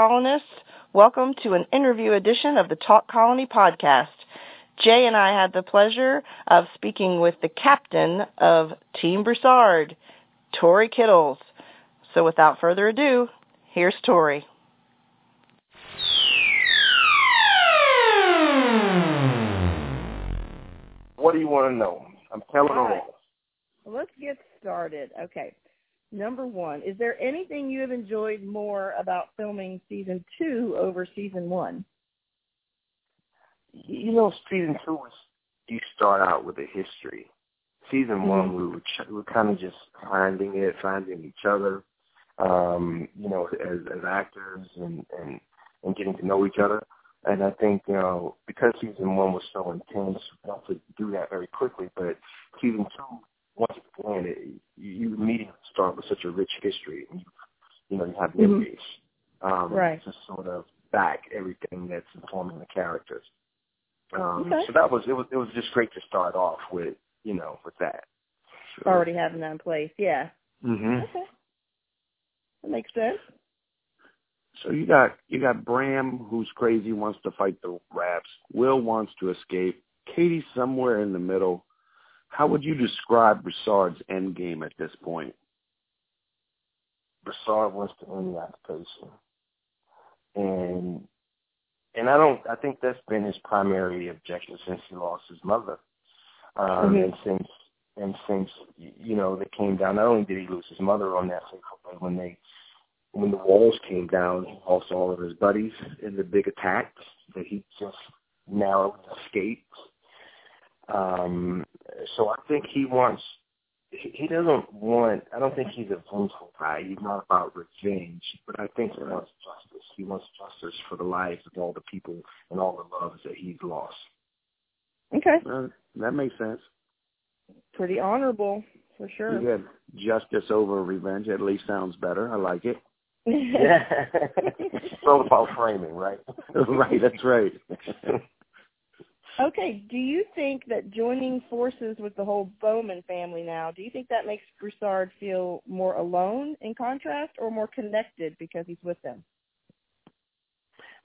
colonists. Welcome to an interview edition of the Talk Colony podcast. Jay and I had the pleasure of speaking with the captain of Team Broussard, Tory Kittles. So without further ado, here's Tory. What do you want to know? I'm telling All right. all. Let's get started. Okay. Number one, is there anything you have enjoyed more about filming season two over season one? You know, season two was you start out with a history. Season one, Mhm. we were ch- we were kind of just finding it, finding each other, um, you know, as as actors and and and getting to know each other. And I think you know because season one was so intense, we had to do that very quickly. But season two, once it's in, it, you you immediately start with such a rich history. And you, you know, you have Mhm. memories um, Right. to sort of back everything that's informing the characters. Um, Okay. So that was it was it was just great to start off with you know with that. Already having that in place, yeah. hmm Okay. That makes sense. So you got you got Bram who's crazy wants to fight the rats. Will wants to escape. Katie's somewhere in the middle. How would you describe Broussard's end game at this point? Broussard wants to end the occupation, and and I don't. I think that's been his primary objective since he lost his mother, um, Mhm. and since and since you know they came down. Not only did he lose his mother on that fateful day when they when the walls came down, he lost all of his buddies in the big attacks that he just narrowly escaped. Um, so I think he wants he he doesn't want. I don't think he's a vengeful guy. He's not about revenge, but I think he wants justice. He wants justice for the lives of all the people and all the loves that he's lost. Okay. Uh, that makes sense. Pretty honorable, for sure. Yeah, justice over revenge at least sounds better. I like it. Yeah, it's all about framing, right? right, that's right. Okay. Do you think that joining forces with the whole Bowman family now, do you think that makes Broussard feel more alone in contrast or more connected because he's with them?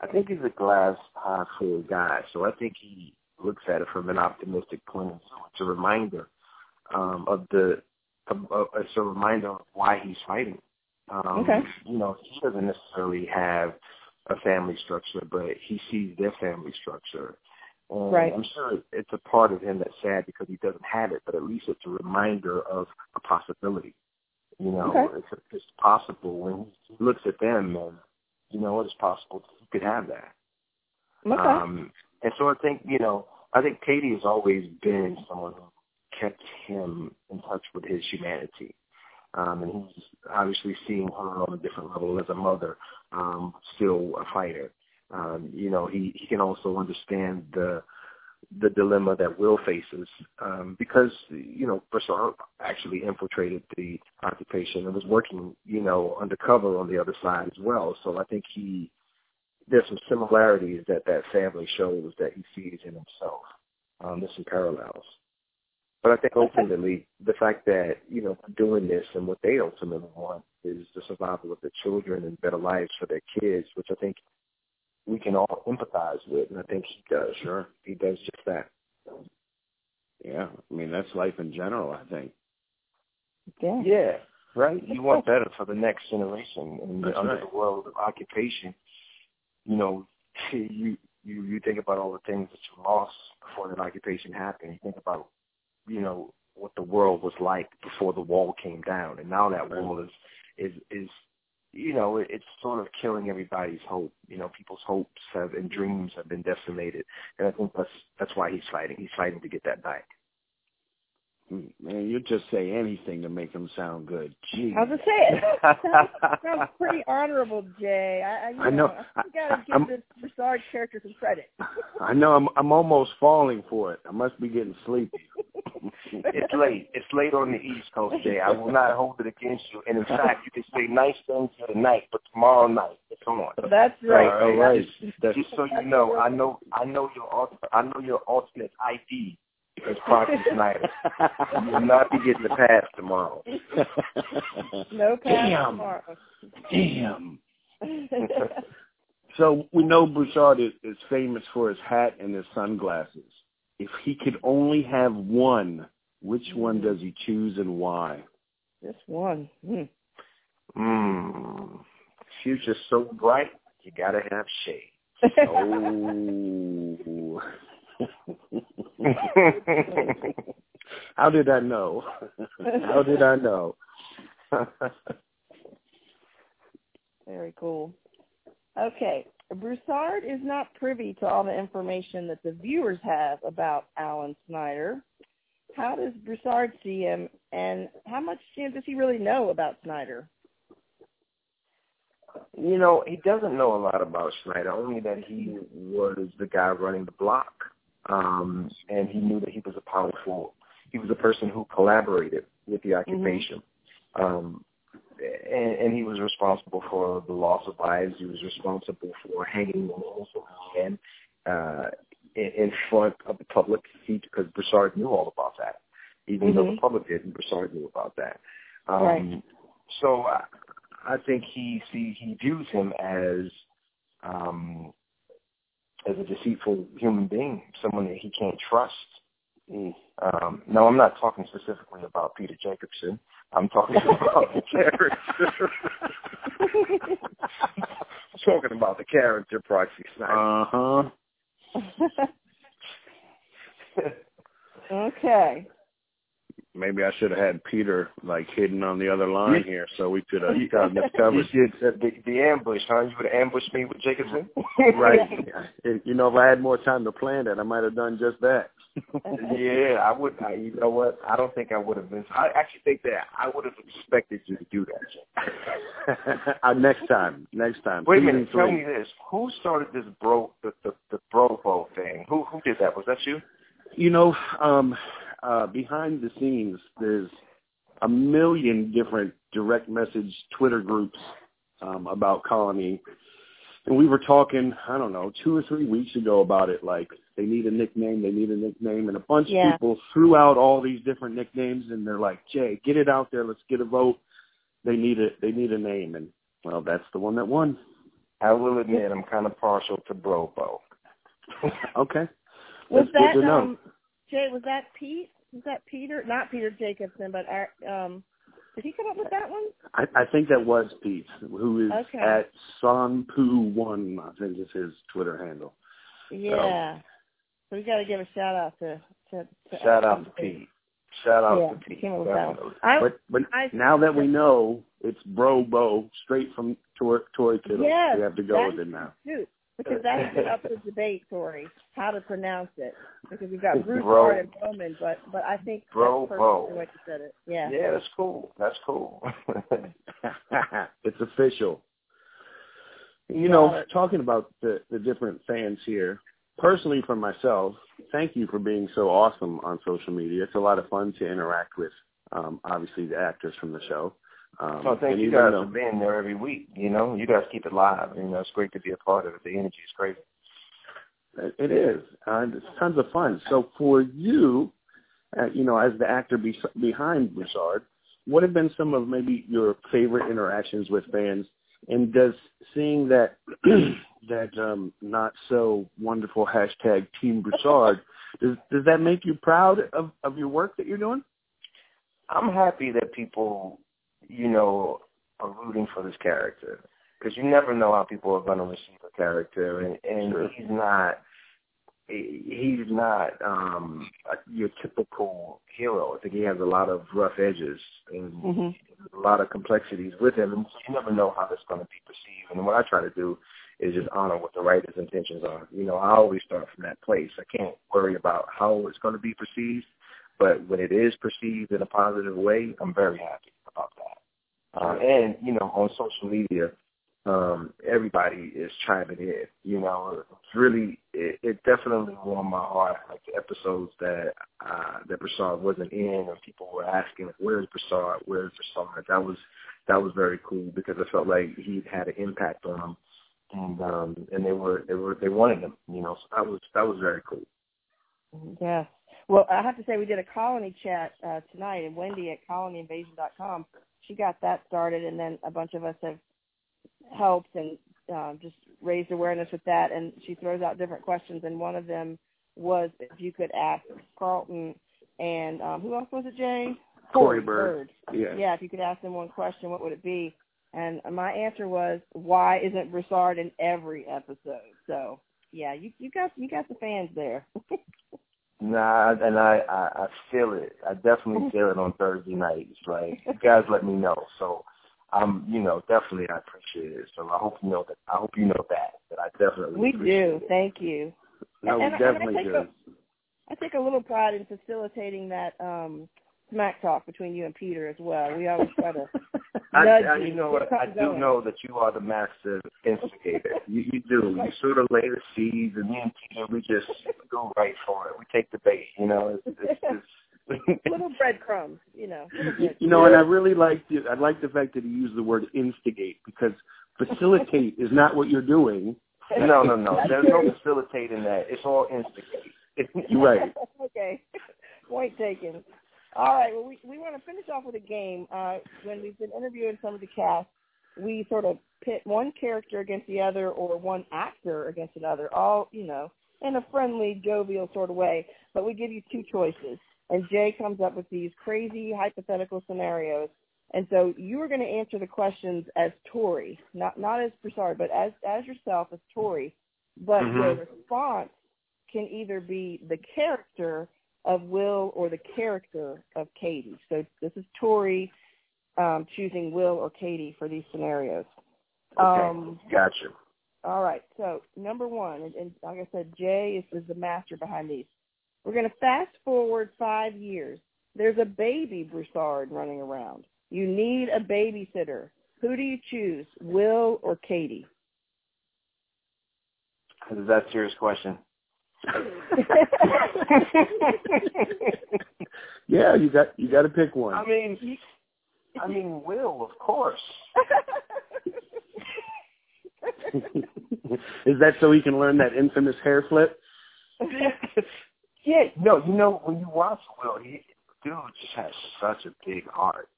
I think he's a glass half full guy, so I think he looks at it from an optimistic point of view. It's a reminder um, of the. Of, of, it's a reminder of why he's fighting. Um, Okay. You know, he doesn't necessarily have a family structure, but he sees their family structure. And Right. I'm sure it's a part of him that's sad because he doesn't have it, but at least it's a reminder of a possibility. You know, Okay. it's, it's possible when he looks at them and, you know, it's possible he could have that. Okay. Um, and so I think, you know, I think Katie has always been someone who kept him in touch with his humanity. Um, and he's obviously seeing her on a different level as a mother, um, still a fighter. Um, you know, he, he can also understand the the dilemma that Will faces um, because, you know, Broussard actually infiltrated the occupation and was working, you know, undercover on the other side as well. So I think he there's some similarities that that family shows that he sees in himself. Um, there's some parallels. But I think ultimately the fact that, you know, doing this and what they ultimately want is the survival of their children and better lives for their kids, which I think we can all empathize with, and I think he does. Sure. He does just that. Yeah, I mean that's life in general. I think. yeah. Yeah, right. You want better for the next generation, and That's under right. the world of occupation, you know, you you you think about all the things that you lost before that occupation happened. You think about, you know, what the world was like before the wall came down, and now that Right. wall is is is you know it, it's sort of killing everybody's hope. You know, people's hopes have and dreams have been decimated, and I think that's that's why he's fighting. He's fighting to get that back. Man, you just say anything to make him sound good. Gee. I was gonna say it sounds, sounds pretty honorable, Jay. I, I, you I know. I, gotta give I'm- this Broussard character some credit. I know. I'm I'm almost falling for it. I must be getting sleepy. It's late. It's late on the East Coast, Jay. I will not hold it against you. And in fact, you can say nice things for tonight, but tomorrow night it's on. That's right. All right. Just, just so you know, I know, I know your, al- I know your alternate ID is Parker Snyder. You will not be getting the pass tomorrow. No pass Damn. tomorrow. Damn. So we know Broussard is, is famous for his hat and his sunglasses. If he could only have one, which one does he choose and why? Just one. Hmm. Mm. Future's so bright, you gotta have shade. Oh. How did I know? How did I know? Very cool. Okay. Broussard is not privy to all the information that the viewers have about Alan Snyder. How does Broussard see him, and how much you know, does he really know about Snyder? You know, he doesn't know a lot about Snyder, only that he was the guy running the block. Um, and he knew that he was a powerful, he was a person who collaborated with the occupation. Mm-hmm. Um, and, and he was responsible for the loss of lives. He was responsible for hanging an innocent uh, in, in front of the public. He, because Broussard knew all about that. Even mm-hmm. though the public didn't, Broussard knew about that. Um, right. So I, I think he see he views him as um, as a deceitful human being, someone that he can't trust. Mm. Um, no, I'm not talking specifically about Peter Jacobson. I'm talking about the character. I'm talking about the character Proxy Snyder. Uh huh. okay maybe I should have had Peter like hidden on the other line here, so we could have gotten this covered. You should uh, the, the ambush, huh? You would have ambushed me with Jacobson, right? you know, if I had more time to plan that, I might have done just that. yeah, I would. I, you know what? I don't think I would have been. I actually think that I would have expected you to do that. uh, next time, next time. Wait a minute. Tell me this: Who started this bro the the, the bro thing? Who who did that? Was that you? You know, um, uh, behind the scenes, there's a million different direct message Twitter groups um, about Colony. And we were talking, I don't know, two or three weeks ago about it. Like they need a nickname, they need a nickname, and a bunch yeah. of people threw out all these different nicknames, and they're like, "Jay, get it out there, let's get a vote." They need a they need a name, and well, that's the one that won. I will admit, I'm kind of partial to Brobo. okay. Was that's that um, Jay? Was that Pete? Was that Peter? Not Peter Jacobson, but um, did he come up with that one? I, I think that was Pete, who is okay. at Sonpoo One. I think is his Twitter handle. Yeah. So, so we got to give a shout out to to, to shout out to Pete. Shout out yeah, to Pete. I, but but I, now that we know it's Bro Bo straight from Tori, Tory Kittle, yes, we have to go with it now. Because that has been up for debate, Tory, how to pronounce it. Because we've got Bruce Bro. and Bowman, but but I think Bro, that's Bo. the way you said it. Yeah. Yeah, that's cool. That's cool. it's official. You know, talking about the the different fans here, personally for myself, thank you for being so awesome on social media. It's a lot of fun to interact with, um, obviously the actors from the show. Um, well, thank you guys for being there every week. You know, you guys keep it live. You know, it's great to be a part of it. The energy is crazy. It is. Uh, it's tons of fun. So for you, uh, you know, as the actor be- behind Broussard, what have been some of maybe your favorite interactions with fans? And does seeing that that um, not so wonderful hashtag Team Broussard does does that make you proud of of your work that you're doing? I'm happy that people you know, are rooting for this character because you never know how people are going to receive a character, and, and sure. he's not he's not um your typical hero. I think he has a lot of rough edges and mm-hmm. a lot of complexities with him, and you never know how that's going to be perceived. And what I try to do is just honor what the writer's intentions are. You know, I always start from that place. I can't worry about how it's going to be perceived, but when it is perceived in a positive way, I'm very happy Uh, and you know, on social media, um, everybody is chiming in. You know, it's really, it, it definitely warmed my heart. Like the episodes that uh, that Broussard wasn't in, and people were asking, "Where's Broussard? Where's Broussard?" That was that was very cool because I felt like he had an impact on them, and um, and they were they were they wanted him. You know, so that was that was very cool. Yes. Well, I have to say we did a colony chat uh, tonight, and Wendy at colonyinvasion.com, she got that started, and then a bunch of us have helped and um, just raised awareness with that, and she throws out different questions, and one of them was if you could ask Carlton and um, who else was it, Jay? Corey Bird. Bird. Yeah. Yeah, if you could ask them one question, what would it be? And my answer was, why isn't Broussard in every episode? So yeah, you you got you got the fans there. nah, and I, I I feel it. I definitely feel it on Thursday nights. Like you guys let me know. So um, you know, definitely I appreciate it. So I hope you know that. I hope you know that. That I definitely. We do. It. Thank you. No, and, we definitely and I do. A, I take a little pride in facilitating that um smack talk between you and Peter as well. We always try to I, I, you. you know what? I do going. know that you are the master instigator. you, you do. You sort of lay the seeds, and me and Peter, we just go right for it. We take the bait. You know, it's, it's, it's little breadcrumbs. You know. You know, and I really like the, I like the fact that he used the word instigate because facilitate is not what you're doing. No, no, no. There's no facilitating that. It's all instigate. You're right. okay. Point taken. All right. Well, we we want to finish off with a game. Uh, when we've been interviewing some of the cast, we sort of pit one character against the other or one actor against another, all you know, in a friendly, jovial sort of way. But we give you two choices, and Jay comes up with these crazy hypothetical scenarios. And so you are going to answer the questions as Tory, not not as Broussard, but as as yourself as Tory. But Mhm. your response can either be the character of Will or the character of Katie. So this is Tory um, choosing Will or Katie for these scenarios. Okay. Um, Gotcha. all right. So number one, and, and like I said, Jay is, is the master behind these. We're going to fast forward five years. There's a baby Broussard running around. You need a babysitter. Who do you choose, Will or Katie? Is that a serious question? yeah, you got you got to pick one. I mean, I mean, Will, of course. Is that so he can learn that infamous hair flip? yeah, no, you know, when you watch Will, he dude just has such a big heart.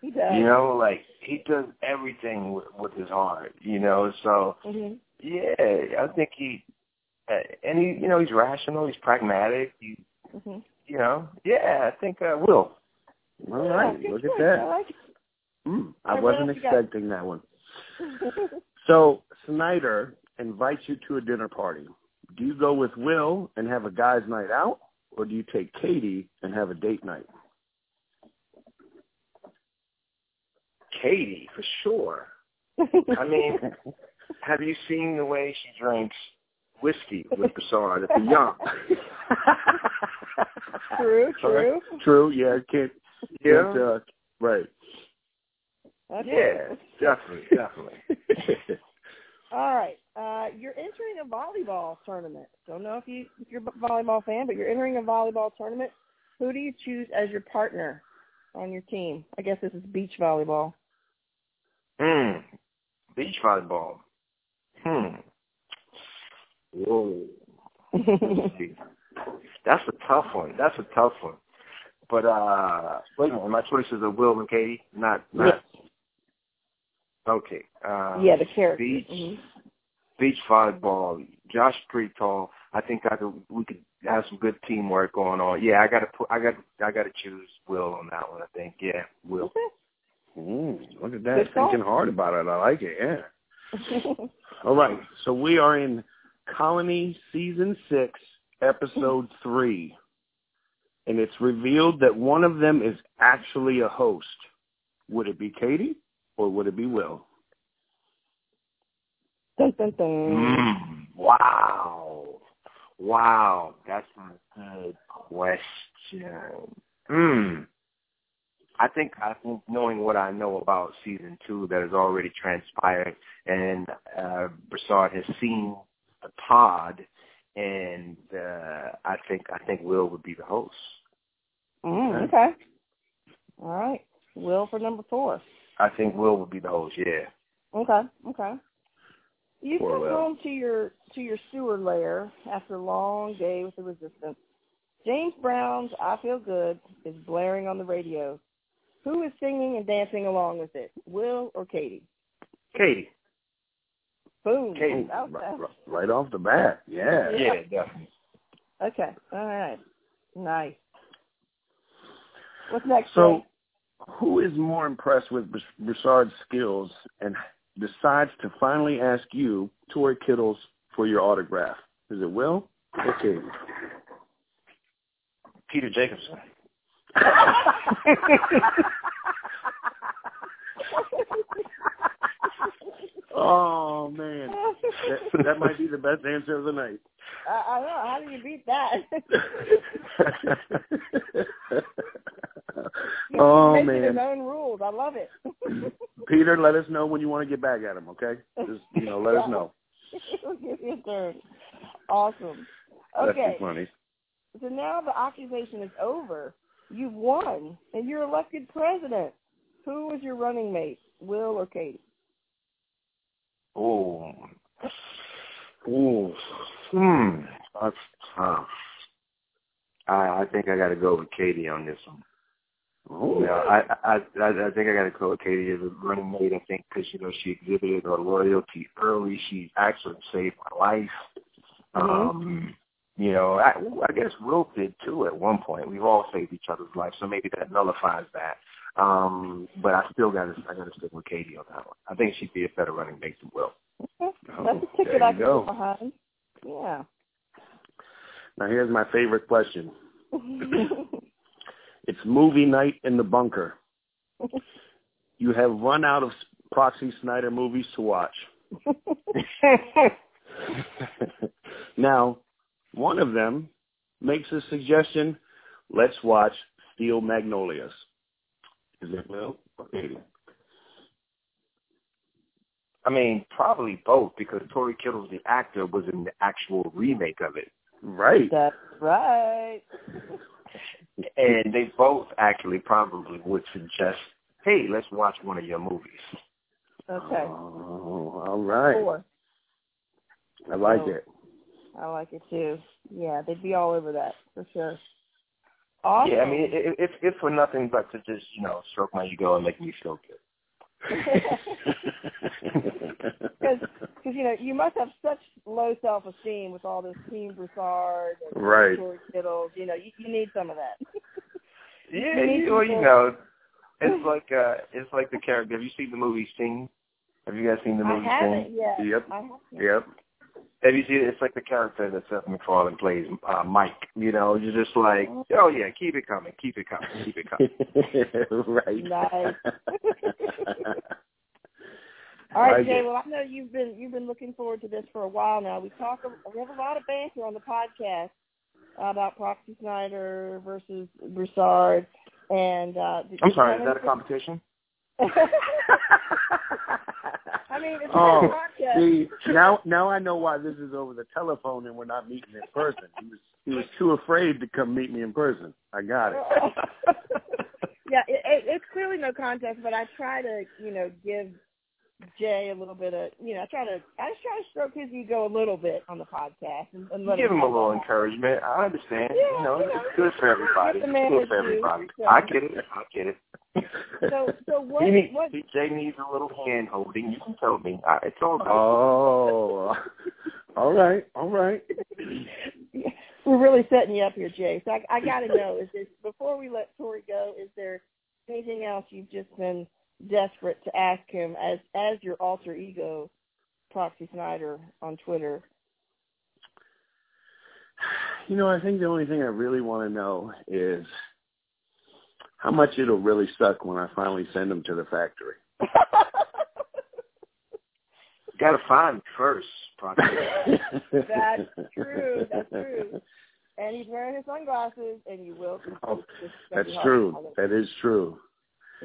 he does. You know, like he does everything with, with his heart. You know, so hmm yeah, I think he, and he, you know, he's rational, he's pragmatic. He, hmm you know, yeah, I think uh, Will. All right, Good look at that. I like. Mm, I wasn't else you got? expecting that one. So Snyder invites you to a dinner party. Do you go with Will and have a guys' night out, or do you take Katie and have a date night? Katie, for sure. I mean, have you seen the way she drinks whiskey with the Broussard at the young? true, true. True. Yeah. Can't. Yeah. can't, uh, right. Okay. Yeah, definitely, definitely. All right. Uh, you're entering a volleyball tournament. Don't know if you if you're a volleyball fan, but you're entering a volleyball tournament. Who do you choose as your partner on your team? I guess this is beach volleyball. Hmm. Beach volleyball. Hmm. Whoa. That's a tough one. That's a tough one. But uh wait a minute, my choices are Will and Katie, not not Okay. Uh yeah, the character. beach Mhm. beach volleyball. Josh is pretty tall. I think I could we could have some good teamwork going on. Yeah, I gotta put I got I gotta choose Will on that one, I think. Yeah, Will. Ooh, look at that. Good call. Thinking hard about it. I like it. Yeah. All right. So we are in Colony Season 6, Episode 3. And it's revealed that one of them is actually a host. Would it be Katie or would it be Will? dun, dun, dun. Mm, wow. Wow. That's a good question. Hmm. I think I think knowing what I know about season two that has already transpired and uh Broussard has seen pod and uh I think I think Will would be the host. Mm, okay. All right. Will for number four. I think Will would be the host, yeah. Okay. Okay. You Poor come Will. home to your to your sewer lair after a long day with the resistance. James Brown's "I Feel Good" is blaring on the radio. Who is singing and dancing along with it? Will or Katie? Katie. Boom. Katie, That was Right, right off the bat. Yeah. Yeah, definitely. Okay. All right. Nice. What's next? So, Jay? who is more impressed with Br- Broussard's skills and decides to finally ask you, Tory Kittles, for your autograph? Is it Will or Katie? Peter Jacobson. Oh man, that, that might be the best answer of the night. I, I don't know. How do you beat that? Oh man, own rules. I love it. Peter, let us know when you want to get back at him. Okay, just you know, let us know. Give you a turn. Awesome. Okay. So now the accusation is over. You've won, and you're elected president. Who was your running mate, Will or Katie? Oh. Oh. Hmm. That's tough. I I think I got to go with Katie on this one. Oh, You know, I I I, I think I got to go with Katie as a running mate. I think because you know she exhibited her loyalty early. She actually saved my life. Mhm. Um, you know, I, I guess Will did too at one point. We've all saved each other's life, so maybe that nullifies that. Um, but I still got to I got to stick with Katie on that one. I think she'd be a better running mate than Will. Okay. Oh, That's a ticket there I can go. get behind. Yeah. Now here's my favorite question. It's movie night in the bunker. You have run out of Proxy Snyder movies to watch. now, one of them makes a suggestion. Let's watch Steel Magnolias. Is it Will or Katie? I mean, probably both because Tory Kittles, the actor, was in the actual remake of it, Right. That's right. and they both actually probably would suggest, "Hey, let's watch one of your movies." Okay. Oh, all right. Four. I like So- it. I like it too. Yeah, they'd be all over that for sure. Awesome. Yeah, I mean, it, it's it's for nothing but to just you know stroke my ego and make me feel good. Because you know you must have such low self esteem with all this Team Broussard and Right. Tory Kittles. You know, you, you need some of that. Yeah, You need well, you know, it's like uh, it's like the character. Have you seen the movie Sting? Have you guys seen the I movie haven't Sting? yet. Yep. I haven't. yep. Have you seen it? It's like the character that Seth MacFarlane plays, uh, Mike. You know, you're just like, oh yeah, keep it coming, keep it coming, keep it coming. right. Nice. All right, Like Jay. Well, I know you've been you've been looking forward to this for a while now. We talk. We have a lot of banter on the podcast about Proxy Snyder versus Broussard. And uh, did I'm sorry, is that a competition? I mean, it's Oh, a. See, now now I know why this is over the telephone and we're not meeting in person. He was he was too afraid to come meet me in person. I got it. yeah, it, it, it's clearly no contest, but I try to, you know, give Jay a little bit of, you know, I try to, I just try to stroke his ego a little bit on the podcast and, and let Give him a little that. encouragement. I understand. Yeah, you know, you know, it's good for everybody. It's good for due, everybody. so- I get it. I get it. So, so what, he needs, what, Jay needs a little hand holding. You can tell me. I, it's all good. Oh, all right, all right. we're really setting you up here, Jay. So I, I got to know, is this, before we let Tory go, is there anything else you've just been desperate to ask him as, as your alter ego, Proxy Snyder on Twitter? You know, I think the only thing I really want to know is how much it'll really suck when I finally send them to the factory. Got to find first, Proctor. That's true. That's true. And he's wearing his sunglasses, and you will. Oh, That's true. That is true.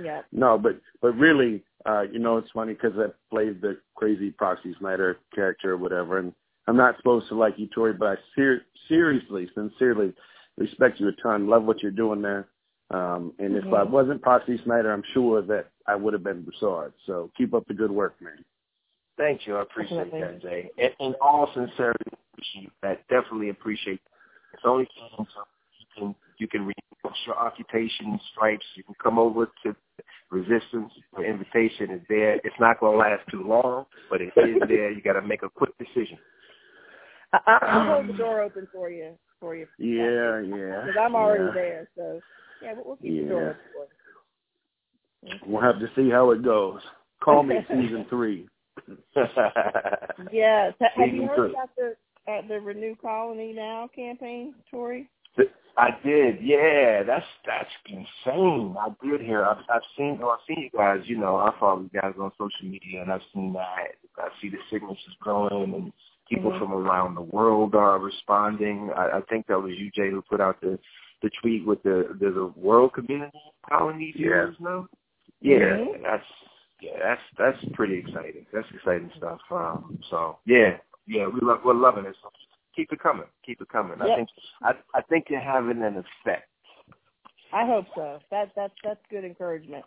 Yeah. No, but but really, uh, you know, it's funny because I played the crazy Proxy Snyder character or whatever, and I'm not supposed to like you, Tory, but I ser- seriously, sincerely respect you a ton. Love what you're doing there. Um, and if I Mhm. wasn't Proxy Snyder, I'm sure that I would have been Broussard. So keep up the good work, man. Thank you. I appreciate Definitely. that, Jay. In, in all sincerity, appreciate that. Definitely appreciate that. It's only so you can you can read your occupation stripes. You can come over to resistance. The invitation is there. It's not going to last too long, but it is there. You got to make a quick decision. I, I'll hold the door open for you. For you. Yeah, yeah. Because I'm already yeah. there, so yeah, we'll keep yeah. the door open for you. We'll have to see how it goes. Call me season three. yes. Have Season you heard three. about the uh, the Renew Colony Now campaign, Tory? I did, yeah. That's that's insane. I did hear. I've, I've seen. Oh, I've seen you guys. You know, I follow you guys on social media, and I've seen that. I see the signatures growing, and people Mhm. from around the world are responding. I, I think that was you, Jay, who put out the the tweet with the the, the world community colony Yeah. viewers now. Yeah, Mhm. that's yeah, that's that's pretty exciting. That's exciting stuff. Um, so yeah, yeah, we love we're loving it. So keep it coming, keep it coming. I think I I think you're having an effect. I hope so. That that's that's good encouragement.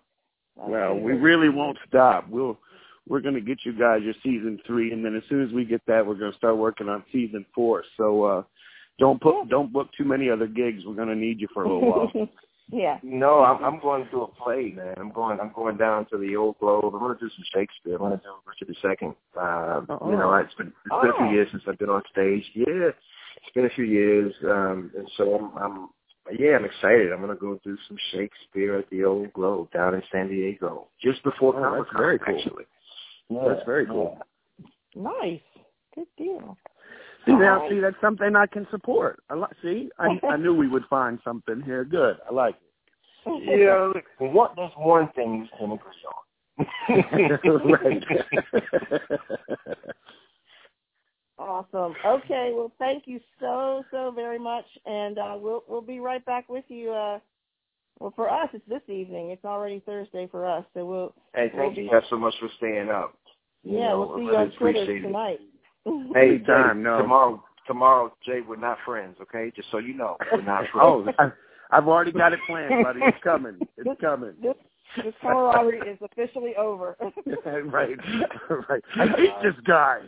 That's Well, good we encouragement. really won't stop. We'll we're going to get you guys your season three, and then as soon as we get that, we're going to start working on season four. So uh don't put Yeah. don't book too many other gigs. We're going to need you for a little while. yeah. No, I'm I'm going to a play, man. I'm going I'm going down to the old Globe. I'm going to do some Shakespeare. I'm going to do Richard II. Uh, Oh. You know, it's been it's been a few Oh. years since I've been on stage. Yeah, it's been a few years, um, and so I'm I'm yeah, I'm excited. I'm going to go do some Shakespeare at the old Globe down in San Diego just before Oh, Comic very Con, cool. actually. That's very cool. Nice. Good deal. See now, Alright. see that's something I can support. I like. See, I I knew we would find something here. Good. I like it. Yeah, look, what there's one thing you can agree on. right. Awesome. Okay. Well, thank you so so very much, and uh, we'll we'll be right back with you. Uh, well, for us, it's this evening. It's already Thursday for us, so we'll Hey, We'll thank you guys so much for staying up. You yeah know, we'll see you really on Twitter appreciate it. Tonight. Hey, Anytime, no. tomorrow, tomorrow, Jay, we're not friends, okay? Just so you know, we're not oh, friends. I, I've already got it planned, buddy. It's coming. It's coming. this this camaraderie is officially over. right. Right. I hate this guy.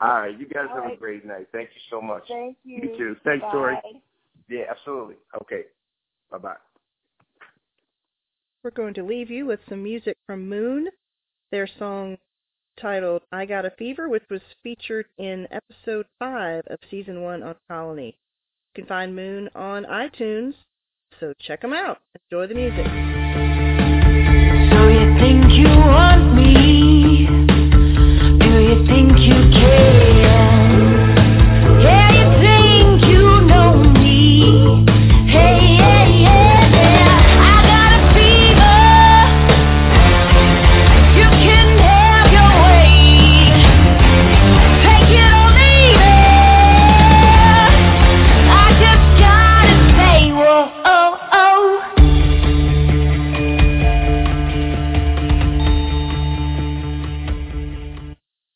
All right, you guys All have right. a great night. Thank you so much. Thank you. You too. Thanks, Bye. Tory. Yeah, absolutely. Okay, bye bye. We're going to leave you with some music from Moon, their song titled I Got a Fever, which was featured in episode 5 of season 1 on Colony. You can find Moon on iTunes, so check them out. Enjoy the music. So you think you want me? Do you think you care?